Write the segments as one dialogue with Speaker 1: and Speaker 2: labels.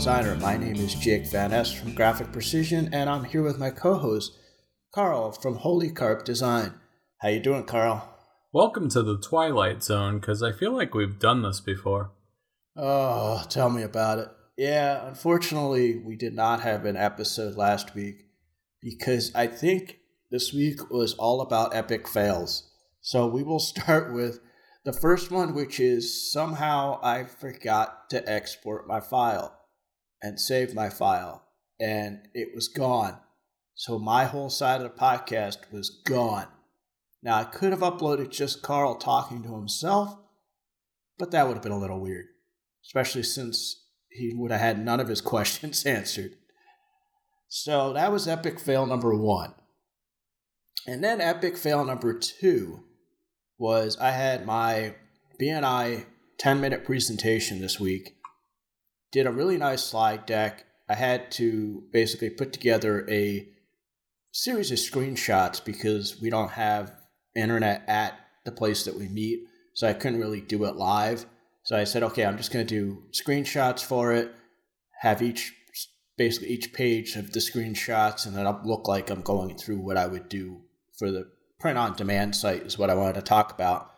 Speaker 1: Designer. My name is Jake Van Ness from Graphic Precision, and I'm here with my co-host Carl from Holy Carp Design. How you doing, Carl?
Speaker 2: Welcome to the Twilight Zone, because I feel like we've done this before.
Speaker 1: Oh, tell me about it. Yeah, unfortunately, we did not have an episode last week because I think this week was all about epic fails. So we will start with the first one, which is somehow I forgot to export my file and saved my file, and it was gone. So my whole side of the podcast was gone. Now, I could have uploaded just Carl talking to himself, but that would have been a little weird, especially since he would have had none of his questions answered. So that was epic fail number one. And then epic fail number two was I had my BNI 10 minute presentation this week, did a really nice slide deck. I had to basically put together a series of screenshots because we don't have internet at the place that we meet. So I couldn't really do it live. So I said, okay, I'm just going to do screenshots for it, have each basically each page of the screenshots, and then it'll look like I'm going through what I would do for the print on demand site, is what I wanted to talk about.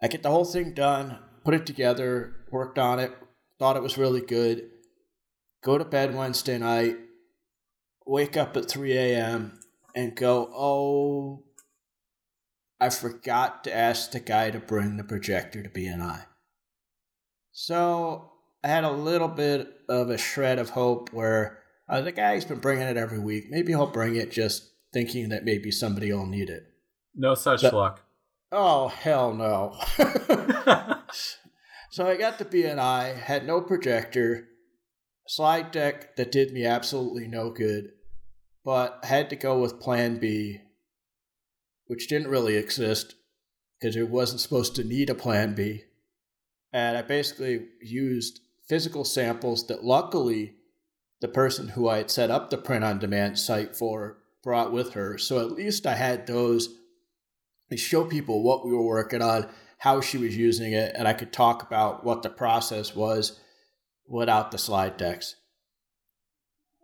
Speaker 1: I get the whole thing done, put it together, worked on it, thought it was really good. Go to bed Wednesday night, wake up at 3 a.m., and go, oh, I forgot to ask the guy to bring the projector to BNI. So I had a little bit of a shred of hope where uh, the guy's been bringing it every week. Maybe he'll bring it just thinking that maybe somebody will need it.
Speaker 2: No such but, luck.
Speaker 1: Oh, hell no. so I got the BNI, had no projector, slide deck that did me absolutely no good, but had to go with Plan B which didn't really exist because it wasn't supposed to need a plan B. And I basically used physical samples that luckily the person who I had set up the print on demand site for brought with her. So at least I had those to show people what we were working on, how she was using it, and I could talk about what the process was without the slide decks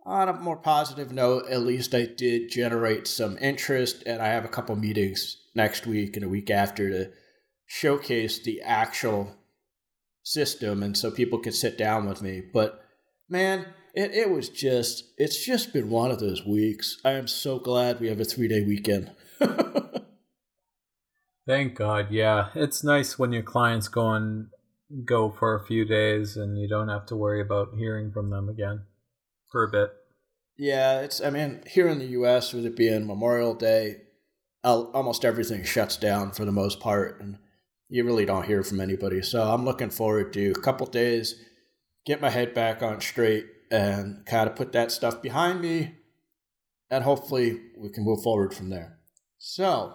Speaker 1: on a more positive note, at least I did generate some interest, and I have a couple meetings next week and a week after to showcase the actual system, and so people could sit down with me. But man, it, it was just, it's just been one of those weeks. I am so glad we have a three day weekend.
Speaker 2: Thank God. Yeah. It's nice when your clients go and go for a few days and you don't have to worry about hearing from them again for a bit.
Speaker 1: Yeah, it's. I mean, here in the U.S., with it being Memorial Day, almost everything shuts down for the most part, and you really don't hear from anybody. So I'm looking forward to a couple days, get my head back on straight, and kind of put that stuff behind me, and hopefully we can move forward from there. So,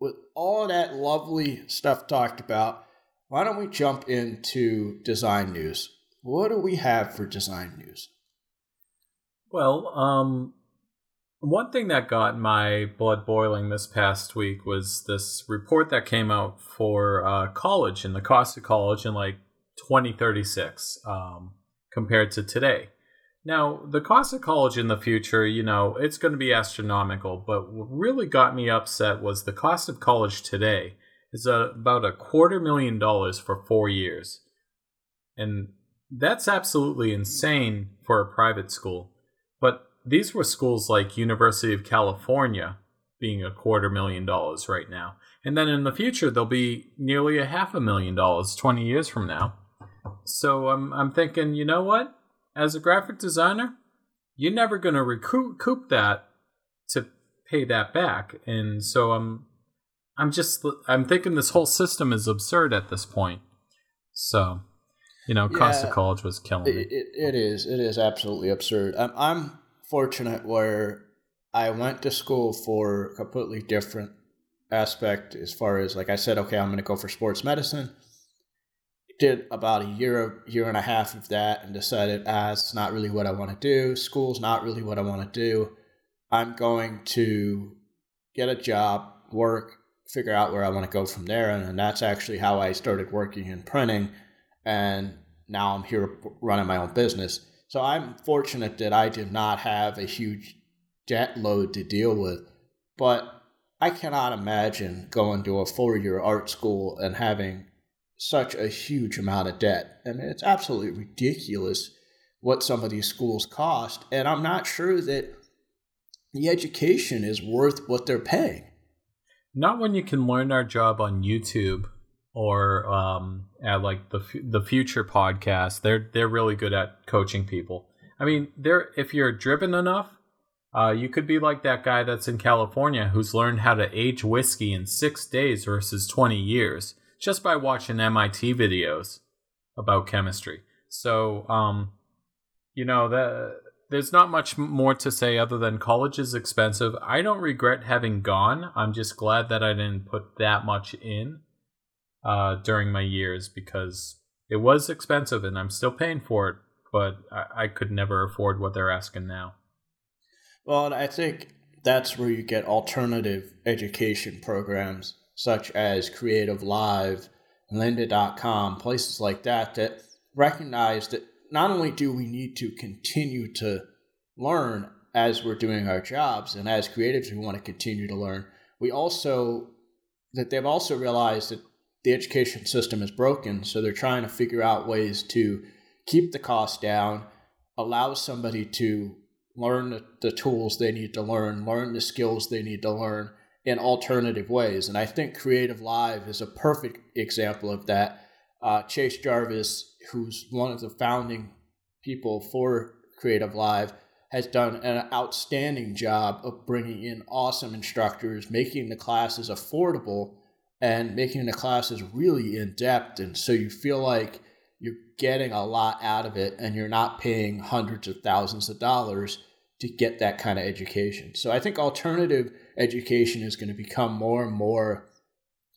Speaker 1: with all that lovely stuff talked about, why don't we jump into design news? What do we have for design news?
Speaker 2: Well, um, one thing that got my blood boiling this past week was this report that came out for uh, college and the cost of college in like 2036 um, compared to today. Now, the cost of college in the future, you know, it's going to be astronomical, but what really got me upset was the cost of college today is about a quarter million dollars for four years. And that's absolutely insane for a private school. But these were schools like University of California being a quarter million dollars right now. And then in the future they'll be nearly a half a million dollars 20 years from now. So I'm I'm thinking, you know what? As a graphic designer, you're never going to recoup that to pay that back. And so I'm I'm just I'm thinking this whole system is absurd at this point. So you know, yeah, cost of college was killing me.
Speaker 1: It, it is. It is absolutely absurd. I'm, I'm fortunate where I went to school for a completely different aspect as far as like I said, okay, I'm going to go for sports medicine. Did about a year, year and a half of that, and decided, ah, it's not really what I want to do. School's not really what I want to do. I'm going to get a job, work, figure out where I want to go from there, and, and that's actually how I started working in printing and now I'm here running my own business. So I'm fortunate that I did not have a huge debt load to deal with, but I cannot imagine going to a four year art school and having such a huge amount of debt. I mean, it's absolutely ridiculous what some of these schools cost. And I'm not sure that the education is worth what they're paying.
Speaker 2: Not when you can learn our job on YouTube or um, at like the the Futur podcast. They're they're really good at coaching people. I mean, they're if you're driven enough, uh, you could be like that guy that's in California who's learned how to age whiskey in six days versus 20 years just by watching MIT videos about chemistry. So, um, you know, the, there's not much more to say other than college is expensive. I don't regret having gone. I'm just glad that I didn't put that much in uh, during my years because it was expensive and I'm still paying for it, but I, I could never afford what they're asking now.
Speaker 1: Well, I think that's where you get alternative education programs such as Creative Live, Lynda.com, places like that that recognize that not only do we need to continue to learn as we're doing our jobs and as creatives we want to continue to learn, we also that they've also realized that the education system is broken, so they're trying to figure out ways to keep the cost down, allow somebody to learn the, tools they need to learn, learn the skills they need to learn in alternative ways. And I think Creative Live is a perfect example of that. Uh, Chase Jarvis, who's one of the founding people for Creative Live, has done an outstanding job of bringing in awesome instructors, making the classes affordable, and making the classes really in depth. And so you feel like you're getting a lot out of it and you're not paying hundreds of thousands of dollars to get that kind of education. So I think alternative education is going to become more and more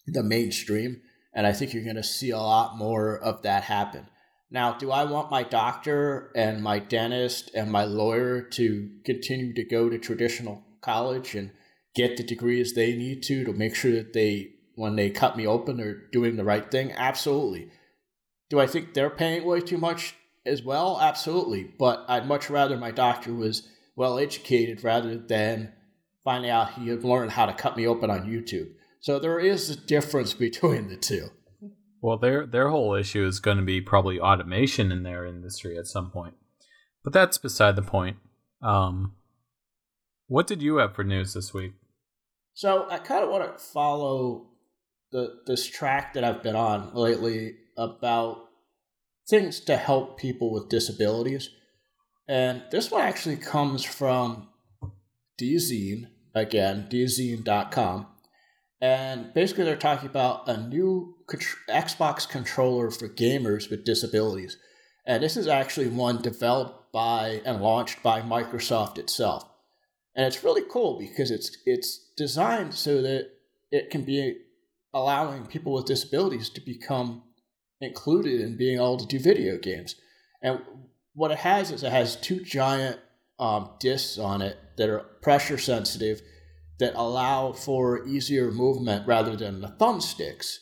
Speaker 1: the mainstream. And I think you're going to see a lot more of that happen. Now, do I want my doctor and my dentist and my lawyer to continue to go to traditional college and get the degrees they need to to make sure that they, when they cut me open, they're doing the right thing? Absolutely. Do I think they're paying way too much as well? Absolutely. But I'd much rather my doctor was well educated rather than finding out he had learned how to cut me open on YouTube. So there is a difference between the two.
Speaker 2: Well, their their whole issue is going to be probably automation in their industry at some point, but that's beside the point. Um, what did you have for news this week?
Speaker 1: So I kind of want to follow the this track that I've been on lately about things to help people with disabilities. And this one actually comes from Dezeen, again, dezeen.com. And basically, they're talking about a new Xbox controller for gamers with disabilities. And this is actually one developed by and launched by Microsoft itself. And it's really cool because it's it's designed so that it can be allowing people with disabilities to become included in being able to do video games. And what it has is it has two giant um, discs on it that are pressure sensitive that allow for easier movement rather than the thumbsticks.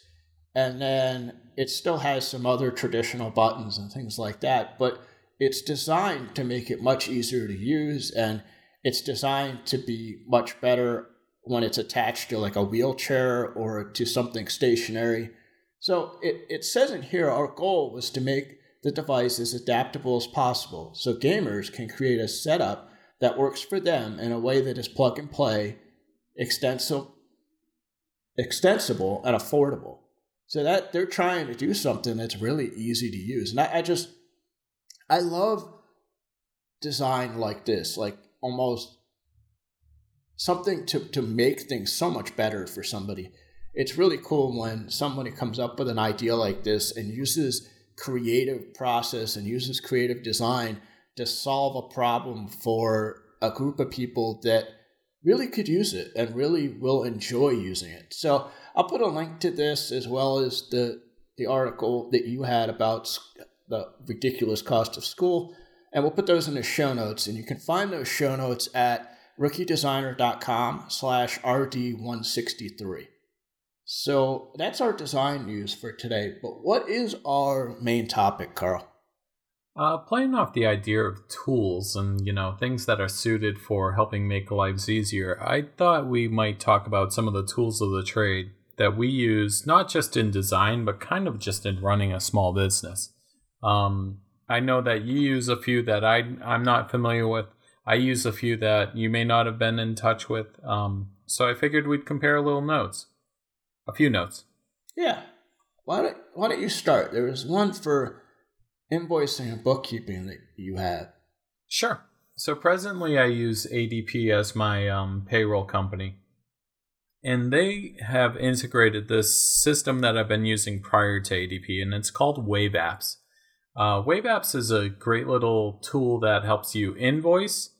Speaker 1: And then it still has some other traditional buttons and things like that, but it's designed to make it much easier to use and it's designed to be much better when it's attached to like a wheelchair or to something stationary. So it, it says in here our goal was to make the device as adaptable as possible so gamers can create a setup that works for them in a way that is plug and play, extensible, extensible and affordable. So that they're trying to do something that's really easy to use. And I, I just I love design like this, like almost something to, to make things so much better for somebody. It's really cool when somebody comes up with an idea like this and uses creative process and uses creative design to solve a problem for a group of people that really could use it and really will enjoy using it. So I'll put a link to this as well as the the article that you had about the ridiculous cost of school, and we'll put those in the show notes. And you can find those show notes at rookiedesigner.com slash RD163. So that's our design news for today. But what is our main topic, Carl?
Speaker 2: Uh, playing off the idea of tools and you know things that are suited for helping make lives easier, I thought we might talk about some of the tools of the trade that we use, not just in design, but kind of just in running a small business. Um, I know that you use a few that I I'm not familiar with. I use a few that you may not have been in touch with. Um, so I figured we'd compare little notes, a few notes.
Speaker 1: Yeah. Why don't Why don't you start? There was one for invoicing and bookkeeping that you have.
Speaker 2: Sure. So presently, I use ADP as my um, payroll company, and they have integrated this system that I've been using prior to ADP, and it's called Wave Apps. Uh, Wave Apps is a great little tool that helps you invoice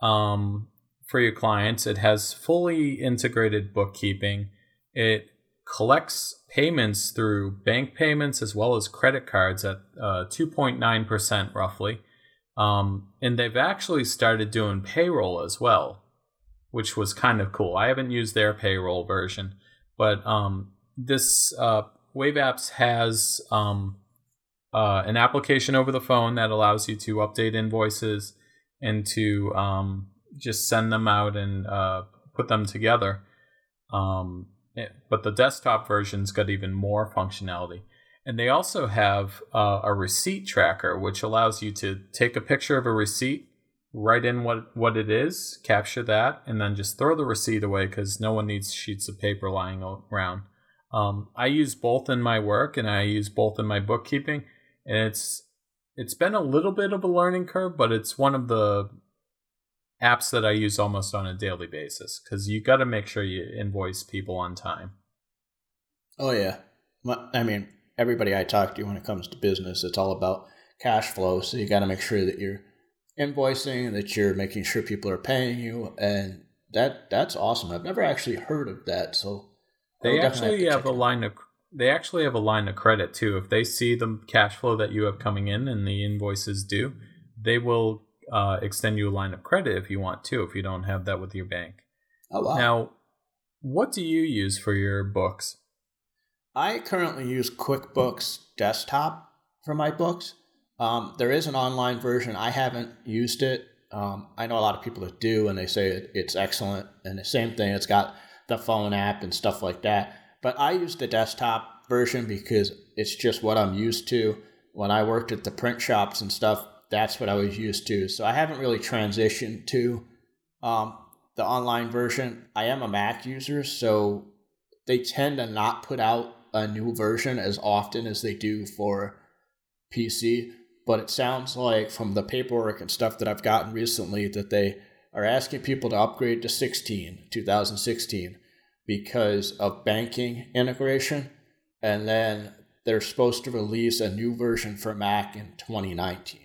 Speaker 2: um, for your clients. It has fully integrated bookkeeping. It collects payments through bank payments as well as credit cards at uh, 2.9% roughly. Um, and they've actually started doing payroll as well, which was kind of cool. I haven't used their payroll version, but um, this uh, Wave Apps has um, uh, an application over the phone that allows you to update invoices and to um, just send them out and uh, put them together. Um, but the desktop version's got even more functionality. And they also have uh, a receipt tracker, which allows you to take a picture of a receipt, write in what, what it is, capture that, and then just throw the receipt away because no one needs sheets of paper lying around. Um, I use both in my work and I use both in my bookkeeping, and it's it's been a little bit of a learning curve, but it's one of the apps that I use almost on a daily basis because you got to make sure you invoice people on time.
Speaker 1: Oh yeah, I mean everybody I talk to when it comes to business, it's all about cash flow. So you got to make sure that you're invoicing, that you're making sure people are paying you, and that that's awesome. I've never actually heard of that, so
Speaker 2: they actually have, have a line of they actually have a line of credit too. If they see the cash flow that you have coming in and the invoices due, they will uh, extend you a line of credit if you want to, if you don't have that with your bank.
Speaker 1: Oh, wow.
Speaker 2: Now, what do you use for your books?
Speaker 1: I currently use QuickBooks Desktop for my books. Um, there is an online version. I haven't used it. Um, I know a lot of people that do, and they say it, it's excellent. And the same thing, it's got the phone app and stuff like that. But I use the desktop version because it's just what I'm used to. When I worked at the print shops and stuff, that's what I was used to. So I haven't really transitioned to um, the online version. I am a Mac user, so they tend to not put out a new version as often as they do for PC. But it sounds like from the paperwork and stuff that I've gotten recently that they are asking people to upgrade to 16, 2016, because of banking integration. And then they're supposed to release a new version for Mac in 2019.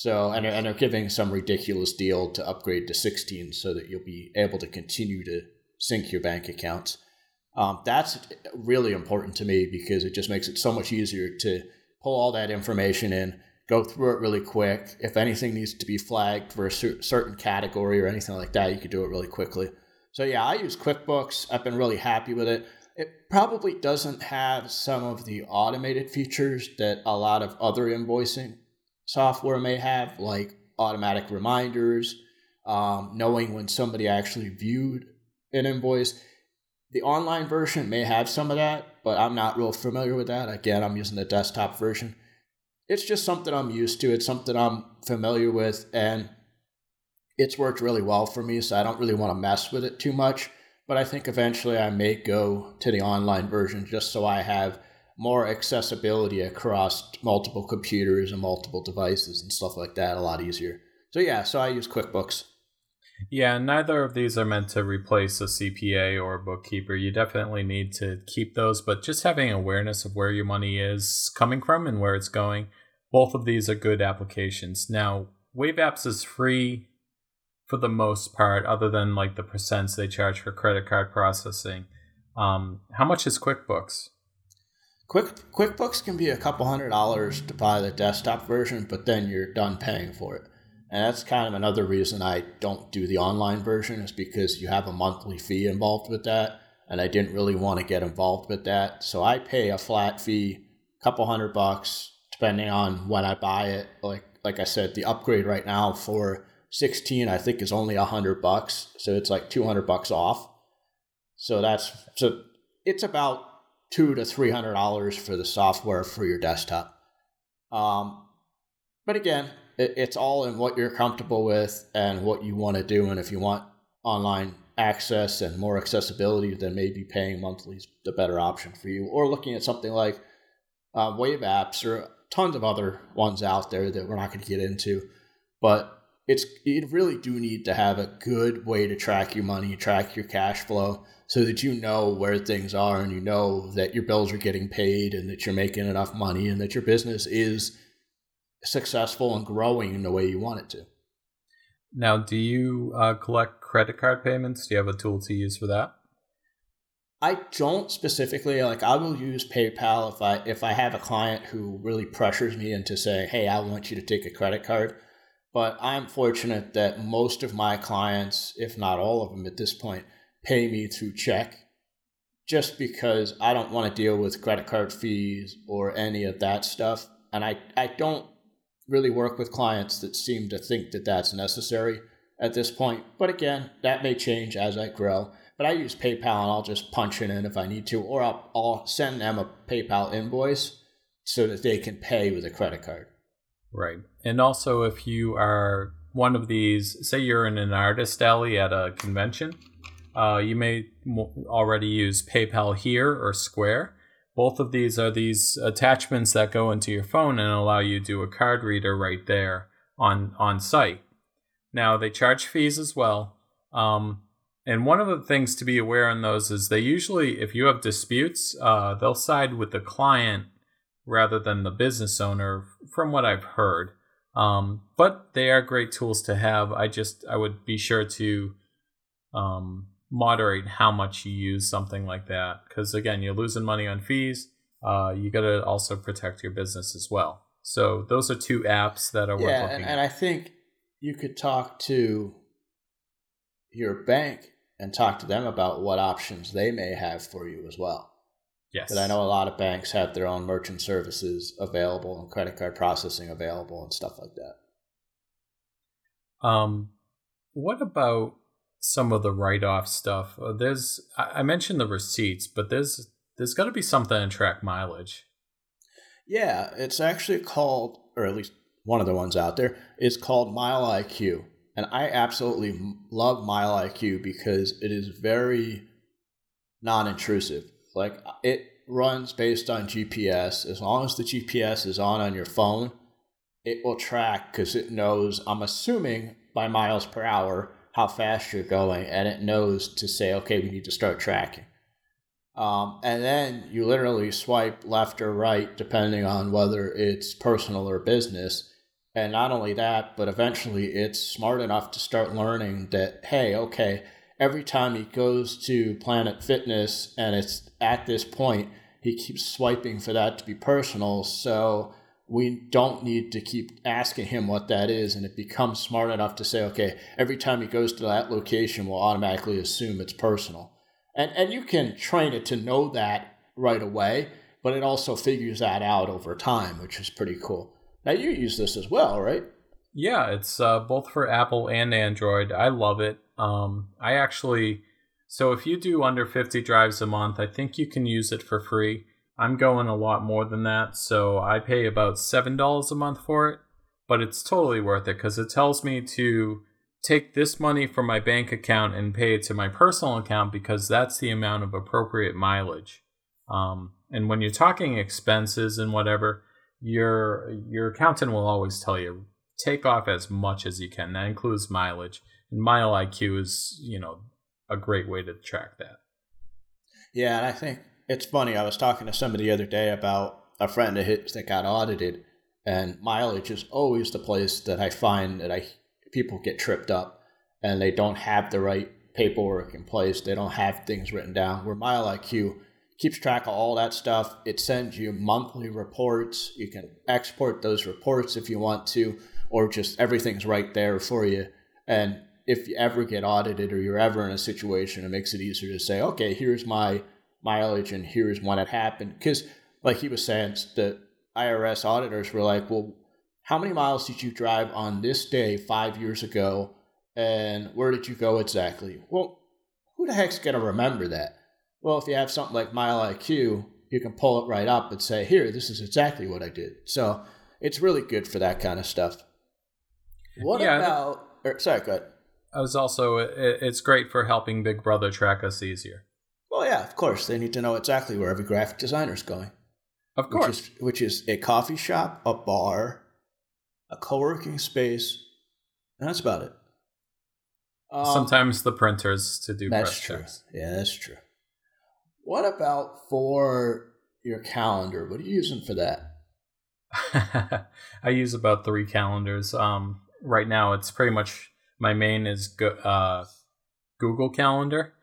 Speaker 1: So, and, and they're giving some ridiculous deal to upgrade to 16 so that you'll be able to continue to sync your bank accounts. Um, that's really important to me because it just makes it so much easier to pull all that information in, go through it really quick. If anything needs to be flagged for a certain category or anything like that, you could do it really quickly. So, yeah, I use QuickBooks. I've been really happy with it. It probably doesn't have some of the automated features that a lot of other invoicing software may have, like automatic reminders, um, knowing when somebody actually viewed an invoice. The online version may have some of that, but I'm not real familiar with that. Again, I'm using the desktop version. It's just something I'm used to. It's something I'm familiar with, and it's worked really well for me, so I don't really want to mess with it too much. But I think eventually I may go to the online version just so I have more accessibility across multiple computers and multiple devices and stuff like that a lot easier. So yeah, so I use QuickBooks.
Speaker 2: Yeah, neither of these are meant to replace a CPA or a bookkeeper. You definitely need to keep those, but just having awareness of where your money is coming from and where it's going, both of these are good applications. Now, Wave Apps is free for the most part, other than like the percents they charge for credit card processing. Um, how much is QuickBooks?
Speaker 1: Quick QuickBooks can be a couple hundred dollars to buy the desktop version, but then you're done paying for it. And that's kind of another reason I don't do the online version is because you have a monthly fee involved with that, and I didn't really want to get involved with that. So I pay a flat fee, a couple hundred bucks depending on when I buy it. Like like I said, the upgrade right now for 16 I think is only a hundred bucks, so it's like 200 bucks off. So that's so it's about two to three hundred dollars for the software for your desktop. Um, but again, it, it's all in what you're comfortable with and what you want to do, and if you want online access and more accessibility, then maybe paying monthly is the better option for you, or looking at something like uh, Wave Apps or tons of other ones out there that we're not going to get into, but it's you really do need to have a good way to track your money, track your cash flow, so that you know where things are and you know that your bills are getting paid and that you're making enough money and that your business is successful and growing in the way you want it to.
Speaker 2: Now, do you uh, collect credit card payments? Do you have a tool to use for that?
Speaker 1: I don't specifically like. I will use PayPal if I if I have a client who really pressures me into saying, "Hey, I want you to take a credit card." But I'm fortunate that most of my clients, if not all of them at this point, pay me through check just because I don't want to deal with credit card fees or any of that stuff. And I, I don't really work with clients that seem to think that that's necessary at this point. But again, that may change as I grow. But I use PayPal and I'll just punch it in if I need to, or I'll, I'll send them a PayPal invoice so that they can pay with a credit card.
Speaker 2: Right. And also, if you are one of these, say you're in an artist alley at a convention, uh, you may already use PayPal here or Square. Both of these are these attachments that go into your phone and allow you to do a card reader right there on on site. Now they charge fees as well. Um, and one of the things to be aware in those is they usually, if you have disputes, uh, they'll side with the client rather than the business owner, from what I've heard. Um, but they are great tools to have. I just I would be sure to um, moderate how much you use something like that because again, you're losing money on fees. Uh, you got to also protect your business as well. So those are two apps that are
Speaker 1: yeah,
Speaker 2: worth looking.
Speaker 1: and, and I think you could talk to your bank and talk to them about what options they may have for you as well.
Speaker 2: Yes.
Speaker 1: But I know a lot of banks have their own merchant services available and credit card processing available and stuff like that.
Speaker 2: Um, what about some of the write-off stuff? Uh, there's I mentioned the receipts, but there's there's got to be something to track mileage.
Speaker 1: Yeah, it's actually called, or at least one of the ones out there is called Mile IQ, and I absolutely love Mile IQ because it is very non-intrusive. Like it runs based on GPS. As long as the GPS is on on your phone, it will track because it knows, I'm assuming by miles per hour, how fast you're going, and it knows to say, okay, we need to start tracking. Um, and then you literally swipe left or right depending on whether it's personal or business. And not only that, but eventually it's smart enough to start learning that, hey, okay, every time he goes to Planet Fitness and it's at this point, he keeps swiping for that to be personal. So we don't need to keep asking him what that is. And it becomes smart enough to say, okay, every time he goes to that location, we'll automatically assume it's personal. And, and you can train it to know that right away, but it also figures that out over time, which is pretty cool. Now, you use this as well, right?
Speaker 2: Yeah, it's uh, both for Apple and Android. I love it. Um, I actually, so if you do under 50 drives a month, I think you can use it for free. I'm going a lot more than that, so I pay about $7 a month for it, but it's totally worth it because it tells me to take this money from my bank account and pay it to my personal account because that's the amount of appropriate mileage. Um, and when you're talking expenses and whatever, your your accountant will always tell you take off as much as you can. That includes mileage. And Mile IQ is, you know, a great way to track that.
Speaker 1: Yeah, and I think it's funny. I was talking to somebody the other day about a friend of his that got audited, and mileage is always the place that I find that I people get tripped up, and they don't have the right paperwork in place. They don't have things written down. Where Mile IQ keeps track of all that stuff. It sends you monthly reports. You can export those reports if you want to, or just everything's right there for you. And if you ever get audited or you're ever in a situation, it makes it easier to say, okay, here's my mileage and here's when it happened. Because, like he was saying, that IRS auditors were like, well, how many miles did you drive on this day five years ago? And where did you go exactly? Well, who the heck's going to remember that? Well, if you have something like Mile IQ, you can pull it right up and say, here, this is exactly what I did. So it's really good for that kind of stuff. What yeah, about, or, sorry, go ahead.
Speaker 2: I was also, it's great for helping Big Brother track us easier.
Speaker 1: Well, yeah, of course. They need to know exactly where every graphic designer is going.
Speaker 2: Of course.
Speaker 1: Which is, which is a coffee shop, a bar, a co working space, and that's about it.
Speaker 2: Um, Sometimes the printers to do
Speaker 1: that's true. Checks. Yeah, that's true. What about for your calendar? What are you using for that?
Speaker 2: I use about three calendars. Um, right now, it's pretty much my main is go, uh, Google Calendar,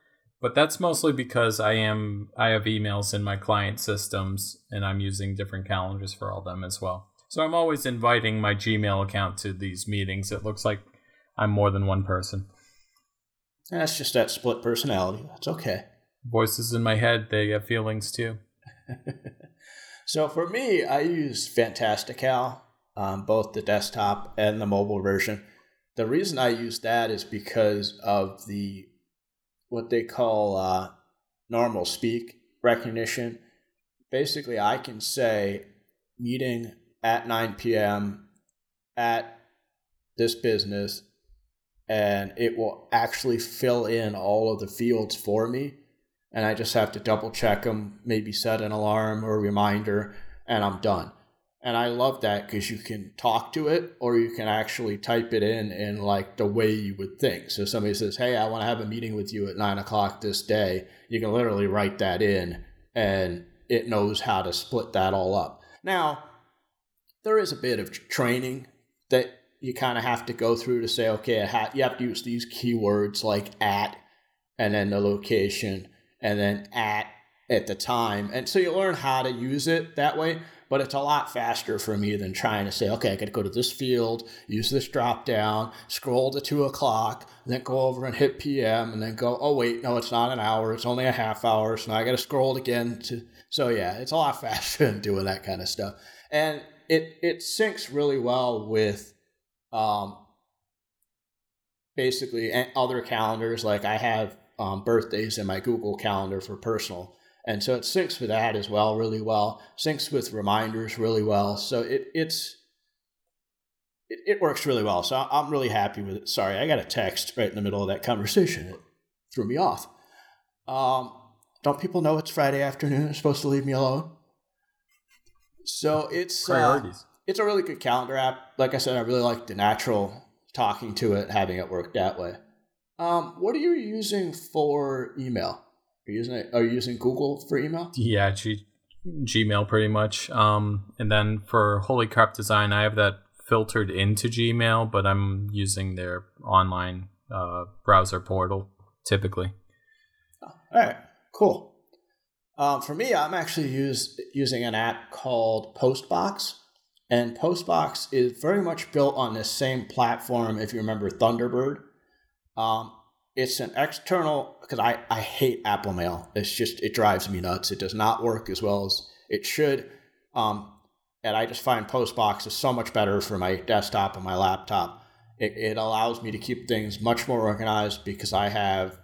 Speaker 2: but that's mostly because I am I have emails in my client systems, and I'm using different calendars for all them as well. So I'm always inviting my Gmail account to these meetings. It looks like I'm more than one person.
Speaker 1: That's just that split personality. That's okay.
Speaker 2: Voices in my head, they have feelings too.
Speaker 1: so for me, I use Fantastical, um, both the desktop and the mobile version. The reason I use that is because of the what they call uh, normal speak recognition. Basically, I can say meeting at 9 p.m. at this business and it will actually fill in all of the fields for me. And I just have to double check them, maybe set an alarm or reminder, and I'm done. And I love that because you can talk to it or you can actually type it in in like the way you would think. So somebody says, Hey, I want to have a meeting with you at nine o'clock this day. You can literally write that in and it knows how to split that all up. Now, there is a bit of training that you kind of have to go through to say, okay, you have to use these keywords like at and then the location and then at at the time. And so you learn how to use it that way, but it's a lot faster for me than trying to say, okay, I got to go to this field, use this drop down, scroll to two o'clock, then go over and hit PM, and then go, oh, wait, no, it's not an hour, it's only a half hour. So now I got to scroll it again. To, so yeah, it's a lot faster than doing that kind of stuff. And it, it syncs really well with um, basically other calendars. Like I have um, birthdays in my Google Calendar for personal. And so it syncs with that as well really well, syncs with reminders really well. So it, it's, it, it works really well. So I'm really happy with it. Sorry, I got a text right in the middle of that conversation. It threw me off. Um, don't people know it's Friday afternoon? They're supposed to leave me alone. So it's uh, it's a really good calendar app. Like I said, I really like the natural talking to it, having it work that way. Um, what are you using for email? Are you using are you using Google for email?
Speaker 2: Yeah, G- Gmail pretty much. Um, and then for Holy Crap Design, I have that filtered into Gmail, but I'm using their online uh, browser portal typically.
Speaker 1: All right, cool. Um, for me, I'm actually use, using an app called Postbox. And Postbox is very much built on the same platform, if you remember Thunderbird. Um, it's an external, because I, I hate Apple Mail. It's just, it drives me nuts. It does not work as well as it should. Um, and I just find Postbox is so much better for my desktop and my laptop. It, it allows me to keep things much more organized because I have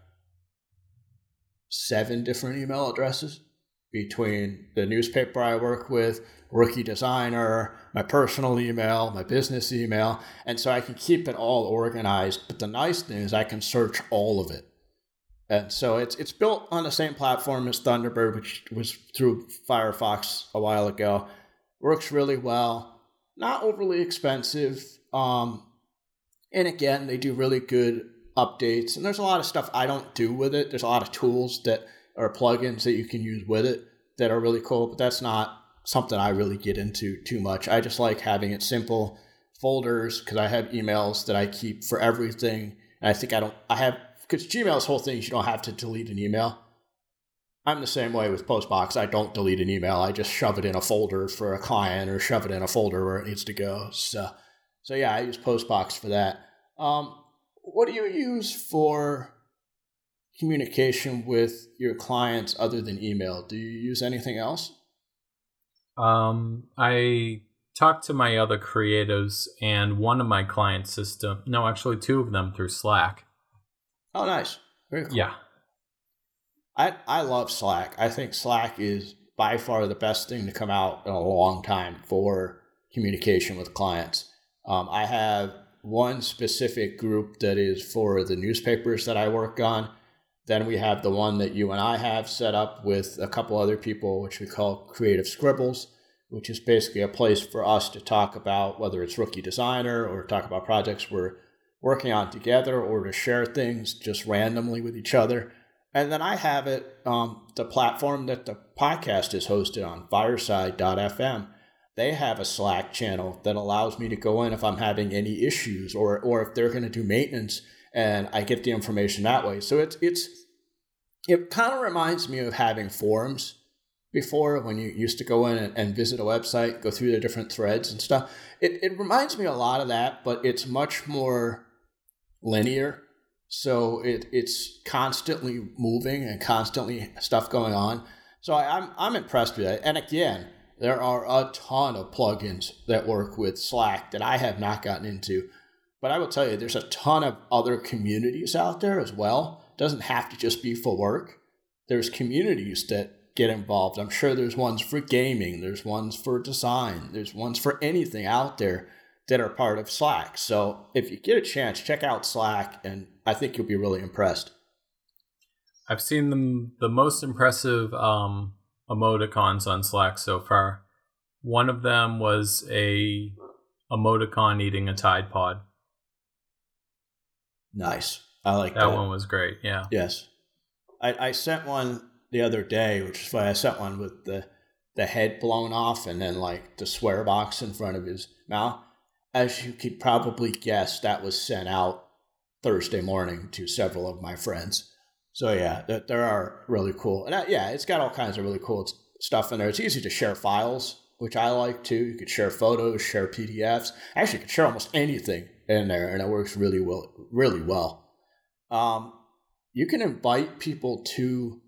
Speaker 1: seven different email addresses between the newspaper I work with, Rookie Designer, my personal email, my business email, and so I can keep it all organized. But the nice thing is I can search all of it. And so it's it's built on the same platform as Thunderbird, which was through Firefox a while ago. Works really well, not overly expensive. Um, and again, they do really good updates. And there's a lot of stuff I don't do with it. There's a lot of tools that are plugins that you can use with it that are really cool, but that's not something I really get into too much. I just like having it simple folders because I have emails that I keep for everything. And I think I don't, I have, because Gmail's whole thing is you don't have to delete an email. I'm the same way with Postbox. I don't delete an email. I just shove it in a folder for a client or shove it in a folder where it needs to go. So, so yeah, I use Postbox for that. Um, what do you use for communication with your clients other than email? Do you use anything else?
Speaker 2: Um, I talked to my other creatives and one of my client system. No, actually, two of them through Slack.
Speaker 1: Oh, nice. Very cool.
Speaker 2: Yeah.
Speaker 1: I, I love Slack. I think Slack is by far the best thing to come out in a long time for communication with clients. Um, I have one specific group that is for the newspapers that I work on. Then we have the one that you and I have set up with a couple other people, which we call Creative Scribbles, which is basically a place for us to talk about whether it's rookie designer or talk about projects we're working on together or to share things just randomly with each other. And then I have it, um, the platform that the podcast is hosted on, fireside.fm. They have a Slack channel that allows me to go in if I'm having any issues or, or if they're going to do maintenance and I get the information that way. So it's, it's, it kind of reminds me of having forums before when you used to go in and, visit a website, go through the different threads and stuff. It, it reminds me a lot of that, but it's much more linear so it, it's constantly moving and constantly stuff going on. So I, am I'm, I'm impressed with it. And again, there are a ton of plugins that work with Slack that I have not gotten into. But I will tell you, there's a ton of other communities out there as well. Doesn't have to just be for work. There's communities that get involved. I'm sure there's ones for gaming, there's ones for design, there's ones for anything out there that are part of Slack. So if you get a chance, check out Slack, and I think you'll be really impressed.
Speaker 2: I've seen the the most impressive um, emoticons on Slack so far. One of them was a emoticon eating a Tide Pod.
Speaker 1: Nice. I like
Speaker 2: that. That one was great. Yeah.
Speaker 1: Yes. I, I sent one the other day, which is why I sent one with the the head blown off and then like the swear box in front of his mouth as you could probably guess, that was sent out Thursday morning to several of my friends. So yeah, there are really cool, and yeah, it's got all kinds of really cool stuff in there. It's easy to share files, which I like too. You could share photos, share PDFs. Actually, you could share almost anything in there, and it works really well. Really well. Um, you can invite people to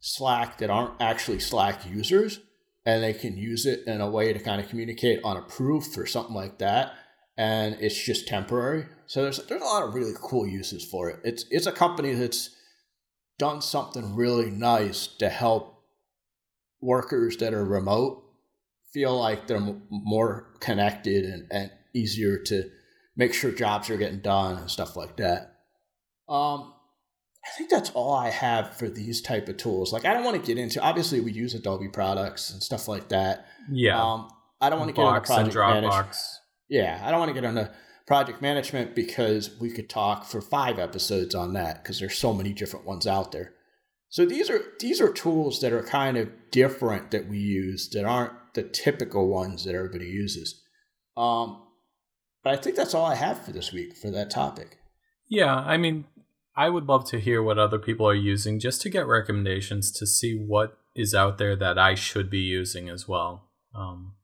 Speaker 1: Slack that aren't actually Slack users and they can use it in a way to kind of communicate on a proof or something like that and it's just temporary. So there's there's a lot of really cool uses for it. It's it's a company that's done something really nice to help workers that are remote feel like they're m- more connected and, and easier to make sure jobs are getting done and stuff like that um, I think that's all I have for these type of tools. Like I don't want to get into obviously we use Adobe products and stuff like that.
Speaker 2: Yeah.
Speaker 1: Um, I don't want to get into project management. Yeah, I don't want to get into project management because we could talk for five episodes on that because there's so many different ones out there. So these are these are tools that are kind of different that we use that aren't the typical ones that everybody uses. Um, but I think that's all I have for this week for that topic.
Speaker 2: Yeah, I mean, I would love to hear what other people are using just to get recommendations to see what is out there that I should be using as well. Um,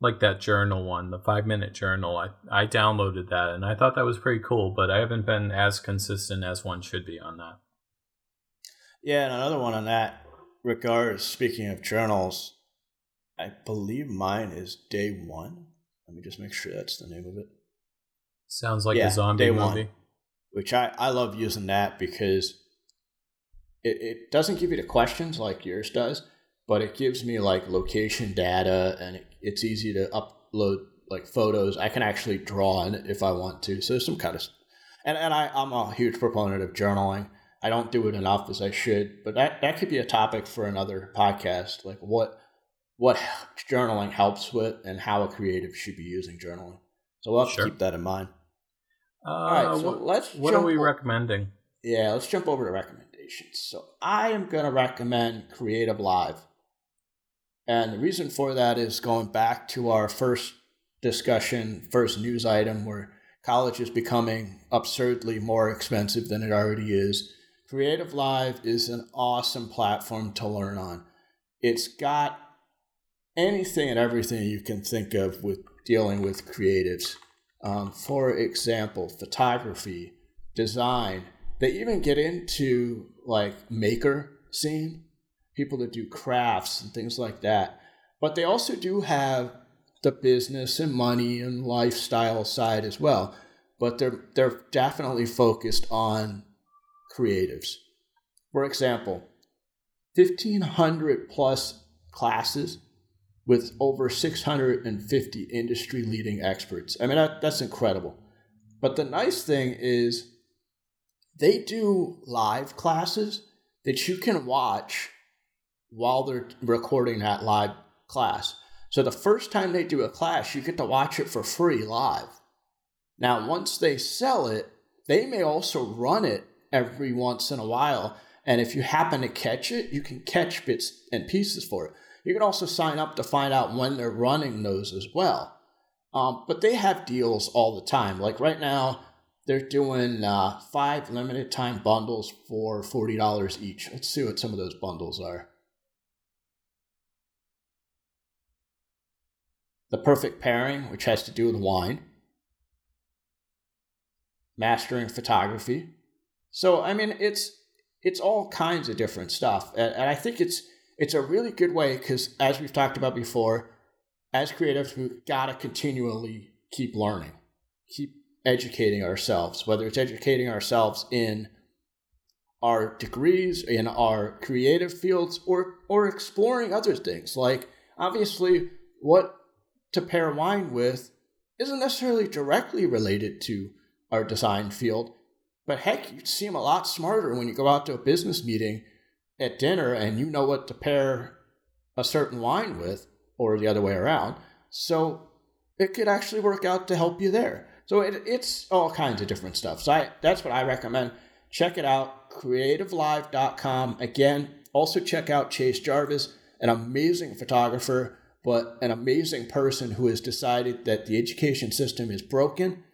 Speaker 2: like that journal one, the five minute journal. I, I downloaded that and I thought that was pretty cool, but I haven't been as consistent as one should be on that.
Speaker 1: Yeah, and another one on that regard, speaking of journals, I believe mine is day one. Let me just make sure that's the name of it.
Speaker 2: Sounds like yeah, a zombie movie. One
Speaker 1: which I, I love using that because it, it doesn't give you the questions like yours does, but it gives me like location data and it, it's easy to upload like photos. I can actually draw in it if I want to. So there's some kind of, and, and I, I'm a huge proponent of journaling. I don't do it enough as I should, but that, that could be a topic for another podcast. Like what, what journaling helps with and how a creative should be using journaling. So we'll have sure. to keep that in mind.
Speaker 2: Uh, All right, so what, let's. What are we o- recommending?
Speaker 1: Yeah, let's jump over to recommendations. So I am going to recommend Creative Live, and the reason for that is going back to our first discussion, first news item, where college is becoming absurdly more expensive than it already is. Creative Live is an awesome platform to learn on. It's got anything and everything you can think of with dealing with creatives um, for example, photography, design. They even get into like maker scene, people that do crafts and things like that. but they also do have the business and money and lifestyle side as well. But they're they're definitely focused on creatives. For example, 1500 plus classes with over 650 industry leading experts. I mean, that, that's incredible. But the nice thing is they do live classes that you can watch while they're recording that live class. So the first time they do a class, you get to watch it for free live. Now, once they sell it, they may also run it every once in a while. And if you happen to catch it, you can catch bits and pieces for it. You can also sign up to find out when they're running those as well. Um, but they have deals all the time. Like right now, they're doing uh, five limited time bundles for $40 each. Let's see what some of those bundles are. The perfect pairing, which has to do with wine, mastering photography. So I mean, it's it's all kinds of different stuff, and, and I think it's it's a really good way because, as we've talked about before, as creatives, we've got to continually keep learning, keep educating ourselves, whether it's educating ourselves in our degrees, in our creative fields, or or exploring other things. Like obviously, what to pair wine with isn't necessarily directly related to our design field, but heck, you seem a lot smarter when you go out to a business meeting at dinner and you know what to pair a certain wine with, or the other way around. So it could actually work out to help you there. So it, it's all kinds of different stuff. So I, that's what I recommend. Check it out, creativelive.com. Again, also check out Chase Jarvis, an amazing photographer, but an amazing person who has decided that the education system is broken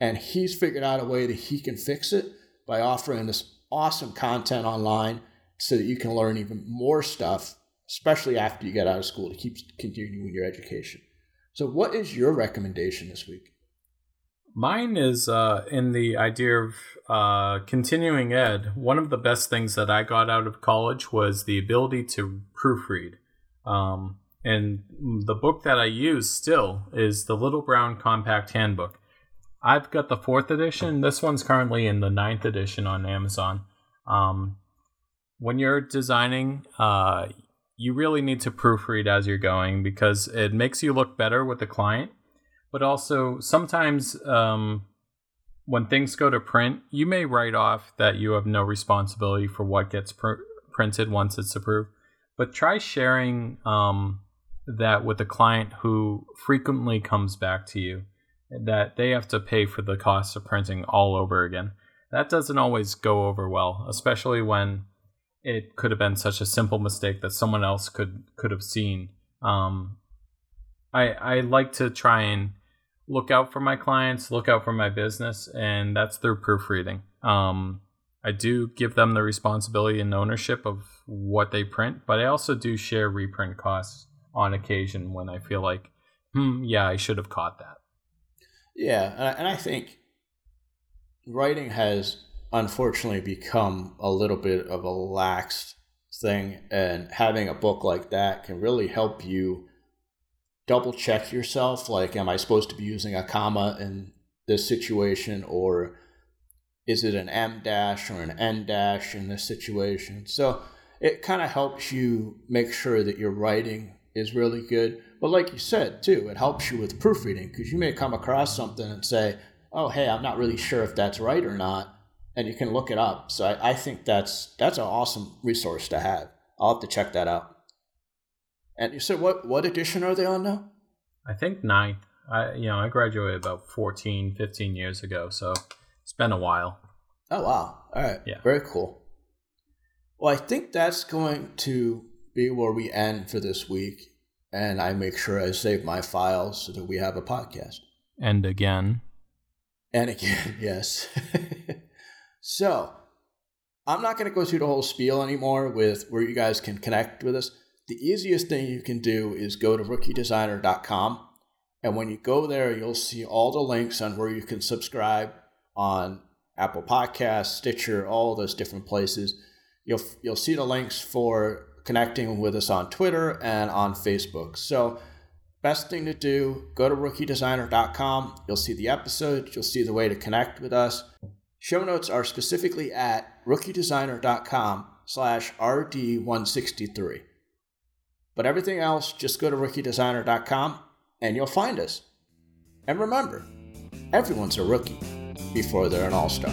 Speaker 1: and he's figured out a way that he can fix it by offering this awesome content online so that you can learn even more stuff, especially after you get out of school to keep continuing your education. So, what is your recommendation this week?
Speaker 2: Mine is uh, in the idea of uh, continuing ed. One of the best things that I got out of college was the ability to proofread. Um, and the book that I use still is the Little Brown Compact Handbook. I've got the fourth edition. This one's currently in the ninth edition on Amazon. Um, when you're designing, uh, you really need to proofread as you're going because it makes you look better with the client. But also, sometimes um, when things go to print, you may write off that you have no responsibility for what gets pr- printed once it's approved. But try sharing um, that with a client who frequently comes back to you, that they have to pay for the cost of printing all over again. That doesn't always go over well, especially when it could have been such a simple mistake that someone else could could have seen. Um, I I like to try and look out for my clients, look out for my business, and that's through proofreading. Um, I do give them the responsibility and ownership of what they print, but I also do share reprint costs on occasion when I feel like, hmm, yeah, I should have caught that.
Speaker 1: Yeah, and I think writing has unfortunately become a little bit of a lax thing and having a book like that can really help you double check yourself like am i supposed to be using a comma in this situation or is it an em dash or an en dash in this situation? So it kind of helps you make sure that your writing is really good but like you said too it helps you with proofreading because you may come across something and say oh hey i'm not really sure if that's right or not and you can look it up. So I, I think that's that's an awesome resource to have. I'll have to check that out. And you said what what edition are they on now?
Speaker 2: I think ninth. I you know I graduated about 14, 15 years ago, so it's been a while.
Speaker 1: Oh wow! All right, yeah, very cool. Well, I think that's going to be where we end for this week, and I make sure I save my files so that we have a podcast.
Speaker 2: And again.
Speaker 1: And again, yes. So I'm not going to go through the whole spiel anymore with where you guys can connect with us. The easiest thing you can do is go to rookiedesigner.com. And when you go there, you'll see all the links on where you can subscribe on Apple Podcasts, Stitcher, all those different places. You'll, you'll see the links for connecting with us on Twitter and on Facebook. So, best thing to do, go to rookiedesigner.com. You'll see the episode, you'll see the way to connect with us. Show notes are specifically at rookiedesigner.com slash RD163. But everything else, just go to rookiedesigner.com and you'll find us. And remember, everyone's a rookie before they're an all star.